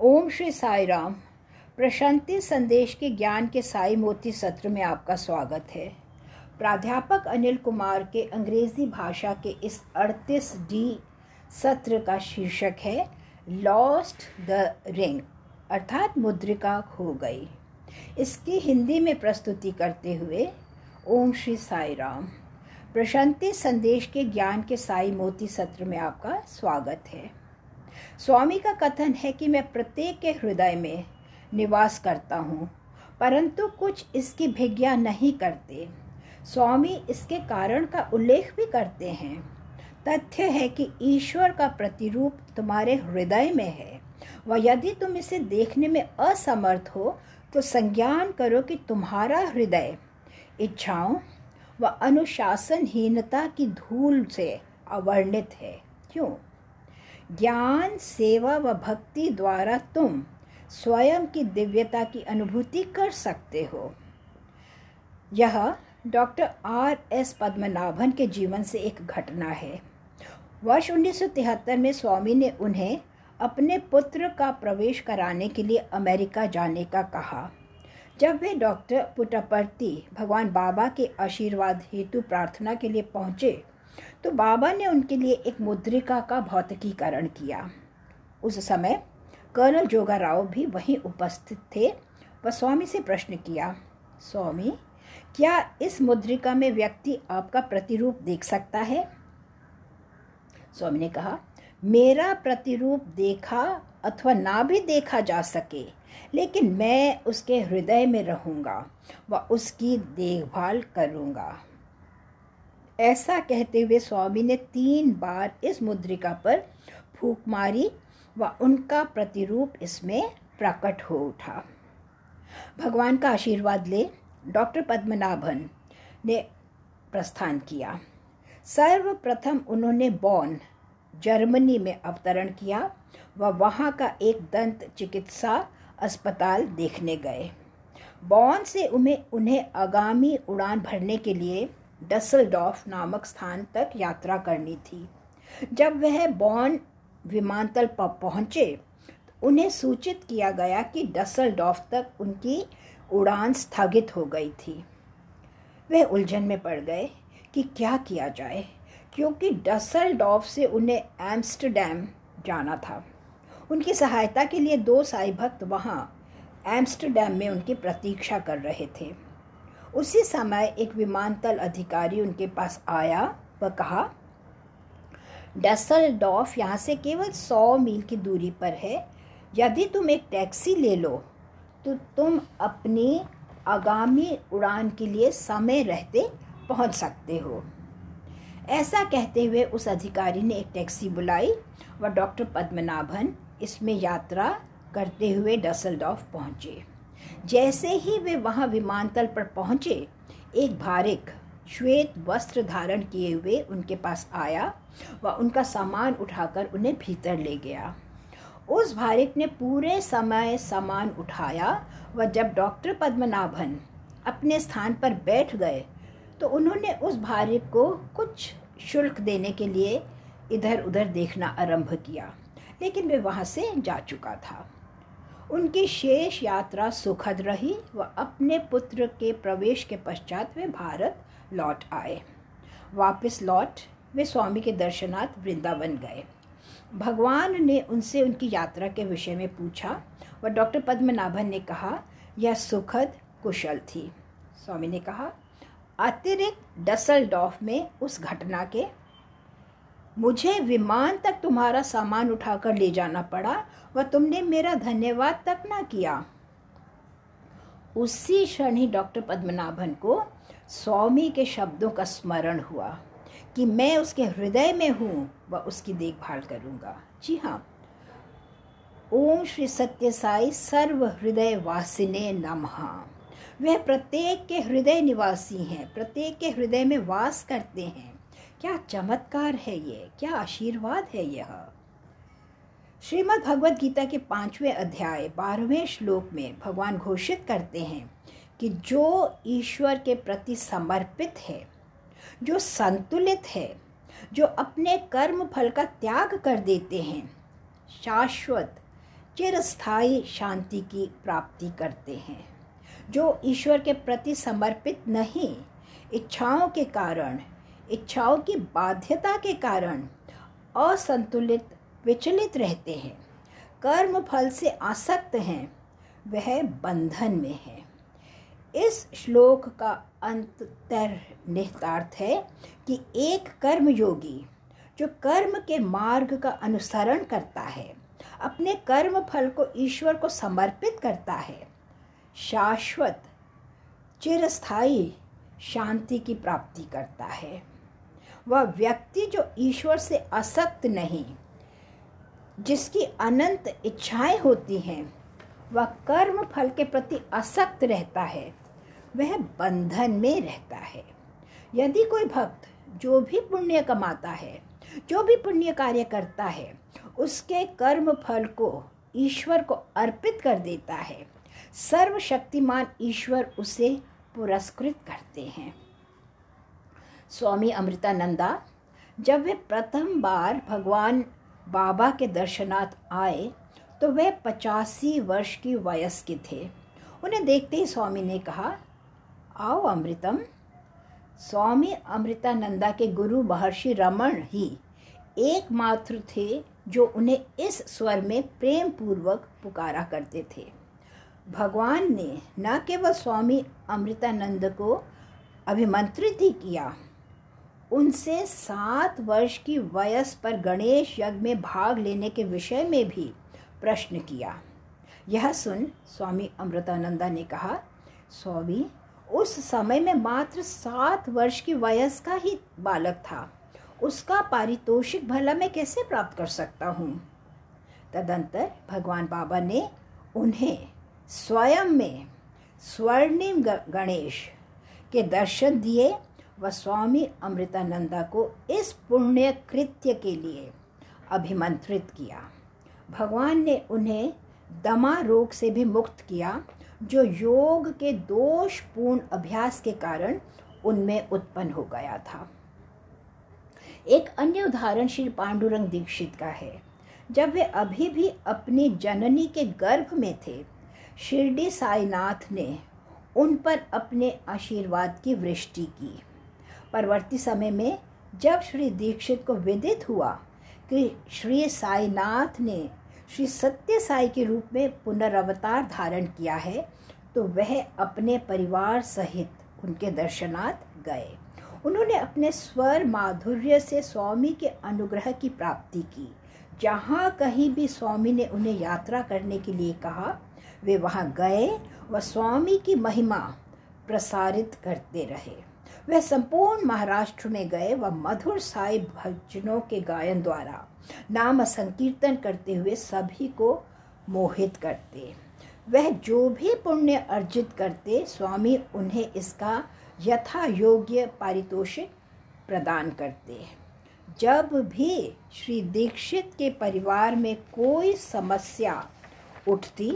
ओम श्री साई राम। प्रशांति संदेश के ज्ञान के साई मोती सत्र में आपका स्वागत है। प्राध्यापक अनिल कुमार के अंग्रेज़ी भाषा के इस 38 डी सत्र का शीर्षक है, लॉस्ट द रिंग अर्थात मुद्रिका खो गई। इसकी हिंदी में प्रस्तुति करते हुए, ओम श्री साई राम। प्रशांति संदेश के ज्ञान के साई मोती सत्र में आपका स्वागत है। स्वामी का कथन है कि मैं प्रत्येक के हृदय में निवास करता हूँ, परंतु कुछ इसकी भिज्ञा नहीं करते। स्वामी इसके कारण का उल्लेख भी करते हैं। तथ्य है कि ईश्वर का प्रतिरूप तुम्हारे हृदय में है। व यदि तुम इसे देखने में असमर्थ हो तो संज्ञान करो कि तुम्हारा हृदय, इच्छाओं व अनुशासनहीनता की धूल से अवर्णित है। क्यों? ज्ञान, सेवा व भक्ति द्वारा तुम स्वयं की दिव्यता की अनुभूति कर सकते हो। यह डॉक्टर आर एस पद्मनाभन के जीवन से एक घटना है। वर्ष 1973 में स्वामी ने उन्हें अपने पुत्र का प्रवेश कराने के लिए अमेरिका जाने का कहा। जब वे डॉक्टर पुटपर्ती भगवान बाबा के आशीर्वाद हेतु प्रार्थना के लिए पहुँचे तो बाबा ने उनके लिए एक मुद्रिका का भौतिकीकरण किया। उस समय कर्नल जोगा राव भी वहीं उपस्थित थे। व स्वामी से प्रश्न किया, स्वामी, क्या इस मुद्रिका में व्यक्ति आपका प्रतिरूप देख सकता है? स्वामी ने कहा, मेरा प्रतिरूप देखा अथवा ना भी देखा जा सके, लेकिन मैं उसके हृदय में रहूँगा व उसकी देखभाल करूँगा। ऐसा कहते हुए स्वामी ने तीन बार इस मुद्रिका पर फूक मारी व उनका प्रतिरूप इसमें प्रकट हो उठा। भगवान का आशीर्वाद ले डॉक्टर पद्मनाभन ने प्रस्थान किया। सर्वप्रथम उन्होंने बॉन, जर्मनी में अवतरण किया व वहाँ का एक दंत चिकित्सा अस्पताल देखने गए। बॉन से उन्हें उन्हें आगामी उड़ान भरने के लिए डसलडॉफ नामक स्थान तक यात्रा करनी थी। जब वह बॉन विमानतल पर पहुँचे तो उन्हें सूचित किया गया कि डसलडॉफ तक उनकी उड़ान स्थगित हो गई थी। वह उलझन में पड़ गए कि क्या किया जाए, क्योंकि डसलडॉफ से उन्हें एम्स्टरडैम जाना था। उनकी सहायता के लिए दो साई भक्त वहाँ एम्स्टरडैम में उनकी प्रतीक्षा कर रहे थे। उसी समय एक विमानतल अधिकारी उनके पास आया। व कहा, डसलडॉफ, यहाँ से केवल सौ मील की दूरी पर है। यदि तुम एक टैक्सी ले लो तो तुम अपनी आगामी उड़ान के लिए समय रहते पहुँच सकते हो। ऐसा कहते हुए उस अधिकारी ने एक टैक्सी बुलाई। व डॉक्टर पद्मनाभन इसमें यात्रा करते हुए डसलडॉफ पहुँचे। जैसे ही वे वहाँ विमानतल पर पहुँचे, एक भारिक श्वेत वस्त्र धारण किए हुए उनके पास आया व उनका सामान उठाकर उन्हें भीतर ले गया। उस भारिक ने पूरे समय सामान उठाया व जब डॉक्टर पद्मनाभन अपने स्थान पर बैठ गए तो उन्होंने उस भारिक को कुछ शुल्क देने के लिए इधर उधर देखना आरंभ किया, लेकिन वे वहाँ से जा चुका था। उनकी शेष यात्रा सुखद रही व अपने पुत्र के प्रवेश के पश्चात वे भारत लौट आए। वापस लौट वे स्वामी के दर्शनार्थ वृंदावन गए। भगवान ने उनसे उनकी यात्रा के विषय में पूछा व डॉक्टर पद्मनाभन ने कहा, यह सुखद कुशल थी। स्वामी ने कहा, अतिरिक्त डसलडॉफ में उस घटना के मुझे विमान तक तुम्हारा सामान उठाकर ले जाना पड़ा व तुमने मेरा धन्यवाद तक ना किया। उसी क्षण ही डॉक्टर पद्मनाभन को स्वामी के शब्दों का स्मरण हुआ कि मैं उसके हृदय में हूँ व उसकी देखभाल करूँगा। जी हाँ। ओम श्री सत्य साई सर्व हृदय वासिने नमः। वह प्रत्येक के हृदय निवासी हैं, प्रत्येक के हृदय में वास करते हैं। क्या चमत्कार है ये? क्या आशीर्वाद है यह? श्रीमद् भगवद गीता के पाँचवें अध्याय, बारहवें श्लोक में भगवान घोषित करते हैं कि जो ईश्वर के प्रति समर्पित है, जो संतुलित है, जो अपने कर्म फल का त्याग कर देते हैं, शाश्वत, चिरस्थायी शांति की प्राप्ति करते हैं। जो ईश्वर के प्रति समर्पित नहीं, इच्छाओं के कारण इच्छाओं की बाध्यता के कारण असंतुलित, विचलित रहते हैं। कर्म फल से आसक्त हैं, वह बंधन में है। इस श्लोक का अंतर निहितार्थ है कि एक कर्म योगी जो कर्म के मार्ग का अनुसरण करता है, अपने कर्म फल को ईश्वर को समर्पित करता है, शाश्वत, चिरस्थायी शांति की प्राप्ति करता है। वह व्यक्ति जो ईश्वर से असक्त नहीं, जिसकी अनंत इच्छाएँ होती हैं, वह कर्म फल के प्रति असक्त रहता है, वह बंधन में रहता है। यदि कोई भक्त जो भी पुण्य कमाता है, जो भी पुण्य कार्य करता है, उसके कर्म फल को ईश्वर को अर्पित कर देता है, सर्वशक्तिमान ईश्वर उसे पुरस्कृत करते हैं। स्वामी अमृतानंदा, जब वे प्रथम बार भगवान बाबा के दर्शनार्थ आए तो वे पचासी वर्ष की वयस के थे। उन्हें देखते ही स्वामी ने कहा, आओ अमृतम। स्वामी अमृतानंदा के गुरु महर्षि रमन ही एकमात्र थे जो उन्हें इस स्वर में प्रेम पूर्वक पुकारा करते थे। भगवान ने न केवल स्वामी अमृतानंद को अभिमंत्रित ही किया उनसे सात वर्ष की वयस पर गणेश यज्ञ में भाग लेने के विषय में भी प्रश्न किया। यह सुन स्वामी अमृतानंदा ने कहा, स्वामी, उस समय में मात्र सात वर्ष की वयस का ही बालक था। उसका पारितोषिक भला मैं कैसे प्राप्त कर सकता हूँ? तदंतर भगवान बाबा ने उन्हें स्वयं में स्वर्णिम गणेश के दर्शन दिए व स्वामी अमृतानंदा को इस पुण्य कृत्य के लिए अभिमंत्रित किया। भगवान ने उन्हें दमा रोग से भी मुक्त किया, जो योग के दोषपूर्ण अभ्यास के कारण उनमें उत्पन्न हो गया था। एक अन्य उदाहरण श्री पांडुरंग दीक्षित का है। जब वे अभी भी अपनी जननी के गर्भ में थे, शिरडी साईनाथ ने उन पर अपने आशीर्वाद की वृष्टि की। परवर्ती समय में जब श्री दीक्षित को विदित हुआ कि श्री साईनाथ ने श्री सत्य साई के रूप में पुनर्वतार धारण किया है तो वह अपने परिवार सहित उनके दर्शनार्थ गए। उन्होंने अपने स्वर माधुर्य से स्वामी के अनुग्रह की प्राप्ति की। जहाँ कहीं भी स्वामी ने उन्हें यात्रा करने के लिए कहा, वे वहाँ गए व स्वामी की महिमा प्रसारित करते रहे। वह संपूर्ण महाराष्ट्र में गए व मधुर साई भजनों के गायन द्वारा नाम संकीर्तन करते हुए सभी को मोहित करते। वह जो भी पुण्य अर्जित करते, स्वामी उन्हें इसका यथा योग्य पारितोषिक प्रदान करते। जब भी श्री दीक्षित के परिवार में कोई समस्या उठती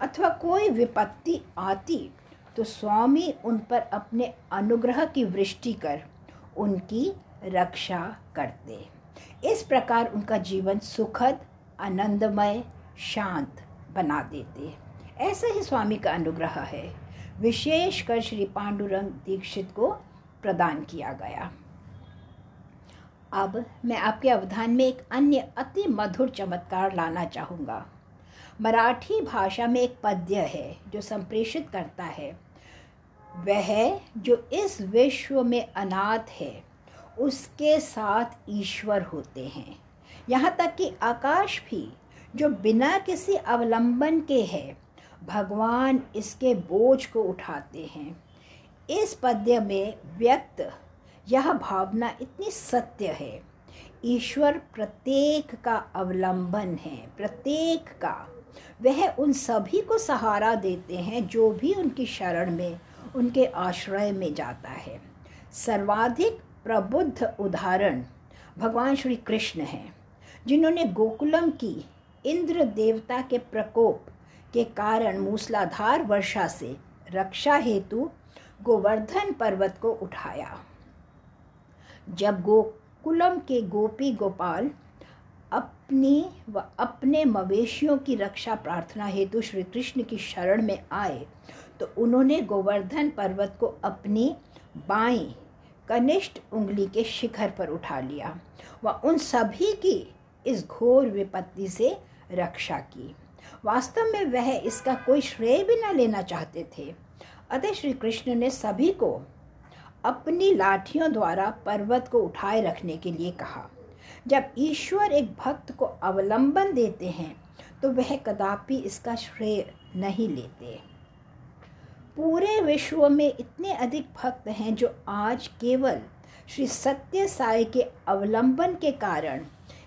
अथवा कोई विपत्ति आती तो स्वामी उन पर अपने अनुग्रह की वृष्टि कर उनकी रक्षा करते। इस प्रकार उनका जीवन सुखद, आनंदमय, शांत बना देते। ऐसा ही स्वामी का अनुग्रह है। विशेषकर श्री पांडुरंग दीक्षित को प्रदान किया गया। अब मैं आपके अवधान में एक अन्य अति मधुर चमत्कार लाना चाहूँगा। मराठी भाषा में एक पद्य है, जो संप्रेषित करता है। वह जो इस विश्व में अनाथ है, उसके साथ ईश्वर होते हैं। यहाँ तक कि आकाश भी, जो बिना किसी अवलंबन के है, भगवान इसके बोझ को उठाते हैं। इस पद्य में व्यक्त यह भावना इतनी सत्य है। ईश्वर प्रत्येक का अवलंबन है, प्रत्येक का। वह उन सभी को सहारा देते हैं जो भी उनकी शरण में उनके आश्रय में जाता है। सर्वाधिक प्रबुद्ध उदाहरण भगवान श्री कृष्ण हैं, जिन्होंने गोकुलम की इंद्र देवता के प्रकोप के कारण मूसलाधार वर्षा से रक्षा हेतु गोवर्धन पर्वत को उठाया। जब गोकुलम के गोपी गोपाल अपनी व अपने मवेशियों की रक्षा प्रार्थना हेतु श्री कृष्ण की शरण में आए तो उन्होंने गोवर्धन पर्वत को अपनी बाई कनिष्ठ उंगली के शिखर पर उठा लिया व उन सभी की इस घोर विपत्ति से रक्षा की। वास्तव में वह इसका कोई श्रेय भी न लेना चाहते थे। अतः श्री कृष्ण ने सभी को अपनी लाठियों द्वारा पर्वत को उठाए रखने के लिए कहा। जब ईश्वर एक भक्त को अवलंबन देते हैं तो वह कदापि इसका श्रेय नहीं लेते। पूरे विश्व में इतने अधिक भक्त हैं जो आज केवल श्री सत्य साई के अवलंबन के कारण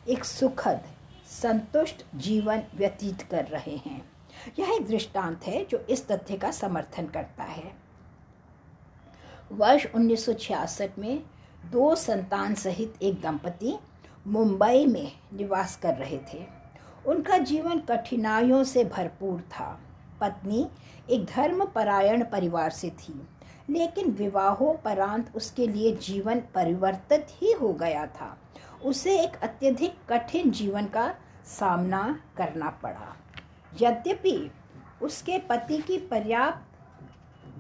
एक सुखद, संतुष्ट जीवन व्यतीत कर रहे हैं। यह एक दृष्टांत है जो इस तथ्य का समर्थन करता है। वर्ष 1966 में दो संतान सहित एक दंपति मुंबई में निवास कर रहे थे। उनका जीवन कठिनाइयों से भरपूर था। पत्नी एक धर्मपरायण परिवार से थी, लेकिन विवाहोपरांत उसके लिए जीवन परिवर्तित ही हो गया था। उसे एक अत्यधिक कठिन जीवन का सामना करना पड़ा। यद्यपि उसके पति की पर्याप्त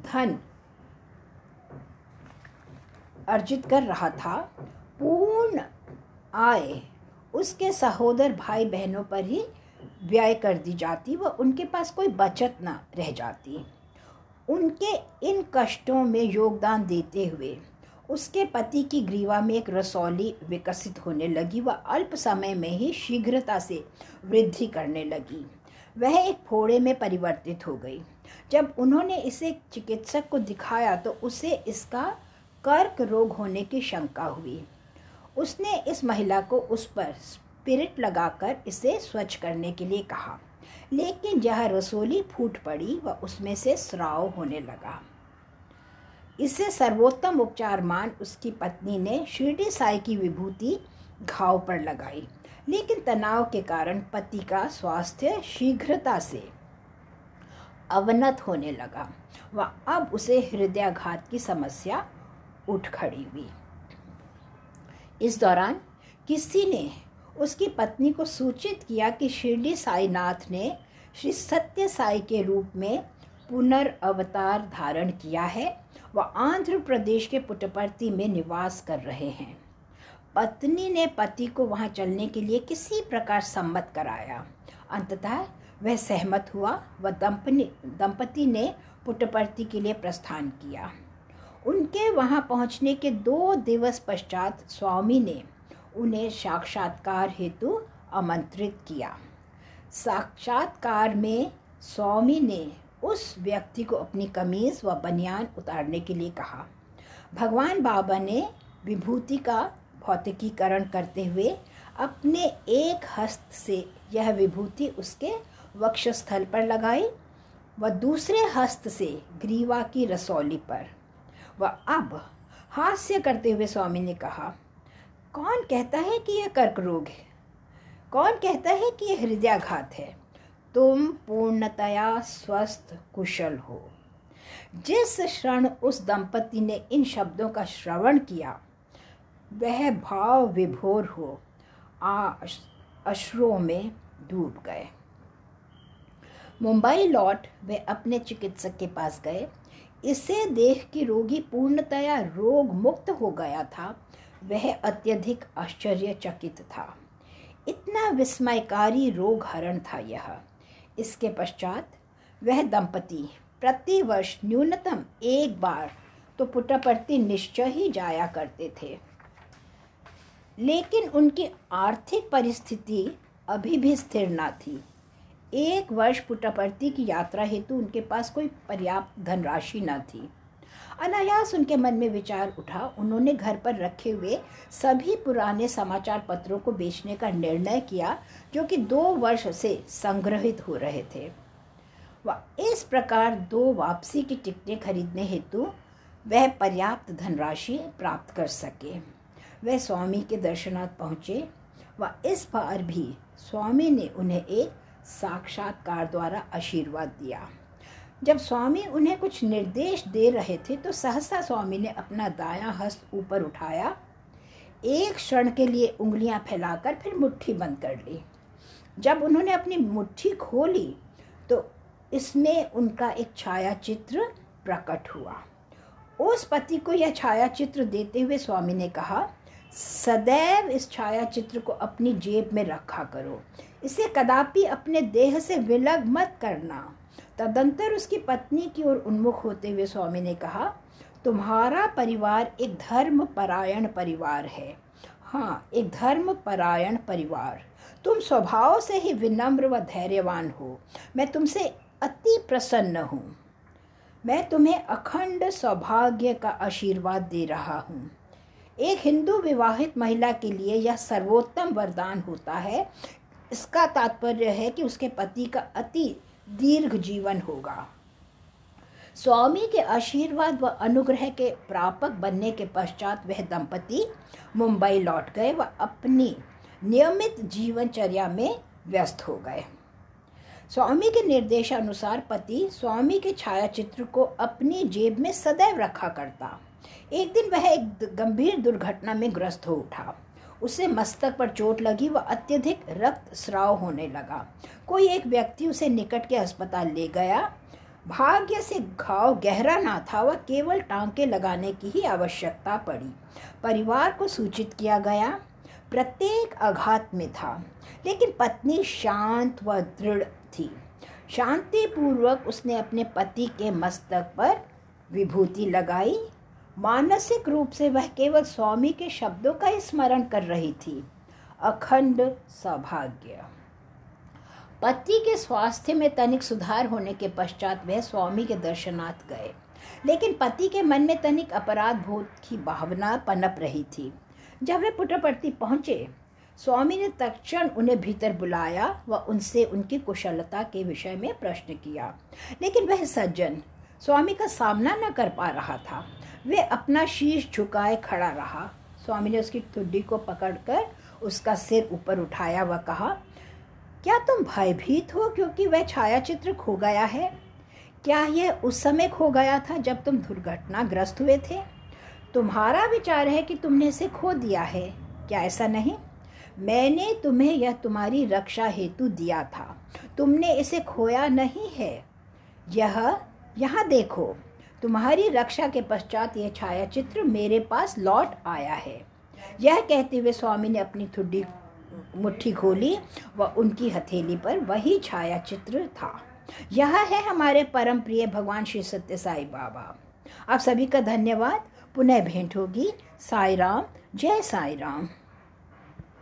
धन अर्जित कर रहा था, पूर्ण आय उसके सहोदर भाई बहनों पर ही व्यय कर दी जाती व उनके पास कोई बचत ना रह जाती। उनके इन कष्टों में योगदान देते हुए, उसके पति की ग्रीवा में एक रसौली विकसित होने लगी व अल्प समय में ही शीघ्रता से वृद्धि करने लगी। वह एक फोड़े में परिवर्तित हो गई। जब उन्होंने इसे चिकित्सक को दिखाया तो उसे इसका कर्क रोग होने की शंका हुई। उसने इस महिला को उस पर स्पिरिट लगाकर इसे स्वच्छ करने के लिए कहा। लेकिन यह रसोली फूट पड़ी व उसमें से स्राव होने लगा। इसे सर्वोत्तम उपचार मान उसकी पत्नी ने शिरडी साई की विभूति घाव पर लगाई। लेकिन तनाव के कारण पति का स्वास्थ्य शीघ्रता से अवनत होने लगा। व अब उसे हृदयाघात की समस्या उठ खड़ी हुई। इस दौरान किसी ने उसकी पत्नी को सूचित किया कि शिरडी साईनाथ ने श्री सत्य साई के रूप में पुनर्अवतार धारण किया है। व आंध्र प्रदेश के पुटपर्ती में निवास कर रहे हैं। पत्नी ने पति को वहाँ चलने के लिए किसी प्रकार सम्मत कराया। अंततः वह सहमत हुआ। व दंपनी, दंपति ने पुटपर्ती के लिए प्रस्थान किया। उनके वहाँ पहुँचने के दो दिवस पश्चात स्वामी ने उन्हें साक्षात्कार हेतु आमंत्रित किया। साक्षात्कार में स्वामी ने उस व्यक्ति को अपनी कमीज व बनियान उतारने के लिए कहा। भगवान बाबा ने विभूति का भौतिकीकरण करते हुए अपने एक हस्त से यह विभूति उसके वक्षस्थल पर लगाई व दूसरे हस्त से ग्रीवा की रसौली पर। व अब हास्य करते हुए स्वामी ने कहा कौन कहता है कि यह कर्क रोग है? कौन कहता है कि यह हृदयाघात है? तुम पूर्णतया स्वस्थ, कुशल हो। जिस क्षण उस दंपति ने इन शब्दों का श्रवण किया, वह भाव विभोर हो अश्रुओं में डूब गए। मुंबई लौट वे अपने चिकित्सक के पास गए। इसे देख कि रोगी पूर्णतया रोग मुक्त हो गया था। वह अत्यधिक आश्चर्यचकित था। इतना विस्मयकारी रोग हरण था यह। इसके पश्चात वह दंपति प्रतिवर्ष न्यूनतम एक बार तो पुटपर्ती निश्चय ही जाया करते थे। लेकिन उनकी आर्थिक परिस्थिति अभी भी स्थिर न थी। एक वर्ष पुटपर्ती की यात्रा हेतु उनके पास कोई पर्याप्त धनराशि न थी। अनायास उनके मन में विचार उठा। उन्होंने घर पर रखे हुए सभी पुराने समाचार पत्रों को बेचने का निर्णय किया, जो कि दो वर्ष से संग्रहित हो रहे थे। वह इस प्रकार दो वापसी की टिकटें खरीदने हेतु वह पर्याप्त धनराशि प्राप्त कर सके। वह स्वामी के दर्शनार्थ पहुँचे। व, इस बार भी स्वामी ने उन्हें एक साक्षात्कार द्वारा आशीर्वाद दिया। जब स्वामी उन्हें कुछ निर्देश दे रहे थे तो सहसा स्वामी ने अपना दायां हस्त ऊपर उठाया। एक क्षण के लिए उंगलियाँ फैलाकर फिर मुट्ठी बंद कर ली। जब उन्होंने अपनी मुट्ठी खोली तो इसमें उनका एक छाया चित्र प्रकट हुआ। उस पति को यह छाया चित्र देते हुए स्वामी ने कहा, सदैव इस छाया चित्र को अपनी जेब में रखा करो। इसे कदापि अपने देह से विलग मत करना। तदंतर उसकी पत्नी की ओर उन्मुख होते हुए स्वामी ने कहा, तुम्हारा परिवार एक धर्म परायण परिवार है। हाँ एक धर्म परायण परिवार। तुम स्वभाव से ही विनम्र व धैर्यवान हो। मैं तुमसे अति प्रसन्न हूँ। मैं तुम्हें अखंड सौभाग्य का आशीर्वाद दे रहा हूँ। एक हिंदू विवाहित महिला के लिए यह सर्वोत्तम वरदान होता है। इसका तात्पर्य है कि उसके पति का अति दीर्घ जीवन होगा। स्वामी के आशीर्वाद व अनुग्रह के प्रापक बनने के पश्चात वह दंपति मुंबई लौट गए व अपनी नियमित जीवनचर्या में व्यस्त हो गए। स्वामी के निर्देशानुसार पति स्वामी के छायाचित्र को अपनी जेब में सदैव रखा करता। एक दिन वह एक गंभीर दुर्घटना में ग्रस्त हो उठा। उसे मस्तक पर चोट लगी व अत्यधिक रक्त स्राव होने लगा। कोई एक व्यक्ति उसे निकट के अस्पताल ले गया। भाग्य से घाव गहरा ना था व केवल टांके लगाने की ही आवश्यकता पड़ी। परिवार को सूचित किया गया, प्रत्येक आघात में था, लेकिन पत्नी शांत व दृढ़ थी। शांतिपूर्वक उसने अपने पति के मस्तक पर विभूति लगाई। मानसिक रूप से वह केवल स्वामी के शब्दों का ही स्मरण कर रही थी। अखंड सौभाग्य। पति के स्वास्थ्य में तनिक सुधार होने के पश्चात वह स्वामी के दर्शनार्थ गए। लेकिन पति के मन में तनिक अपराध बोध की भावना पनप रही थी। जब वे पुटपर्ती पहुँचे, स्वामी ने तक्षण उन्हें भीतर बुलाया व उनसे उनकी कुशलता के विषय में प्रश्न किया। लेकिन वह सज्जन स्वामी का सामना न कर पा रहा था। वे अपना शीश झुकाए खड़ा रहा। स्वामी ने उसकी ठुड्डी को पकड़कर उसका सिर ऊपर उठाया व कहा, क्या तुम भयभीत हो क्योंकि वह छाया चित्र खो गया है? क्या यह उस समय खो गया था जब तुम दुर्घटनाग्रस्त हुए थे? तुम्हारा विचार है कि तुमने इसे खो दिया है। क्या ऐसा नहीं? मैंने तुम्हें यह तुम्हारी रक्षा हेतु दिया था। तुमने इसे खोया नहीं है। यह यहाँ देखो, तुम्हारी रक्षा के पश्चात यह छायाचित्र मेरे पास लौट आया है। यह कहते हुए स्वामी ने अपनी ठुड्डी मुट्ठी खोली व उनकी हथेली पर वही छायाचित्र था। यह है हमारे परम प्रिय भगवान श्री सत्य साई बाबा। आप सभी का धन्यवाद। पुनः भेंट होगी। साई राम जय साई राम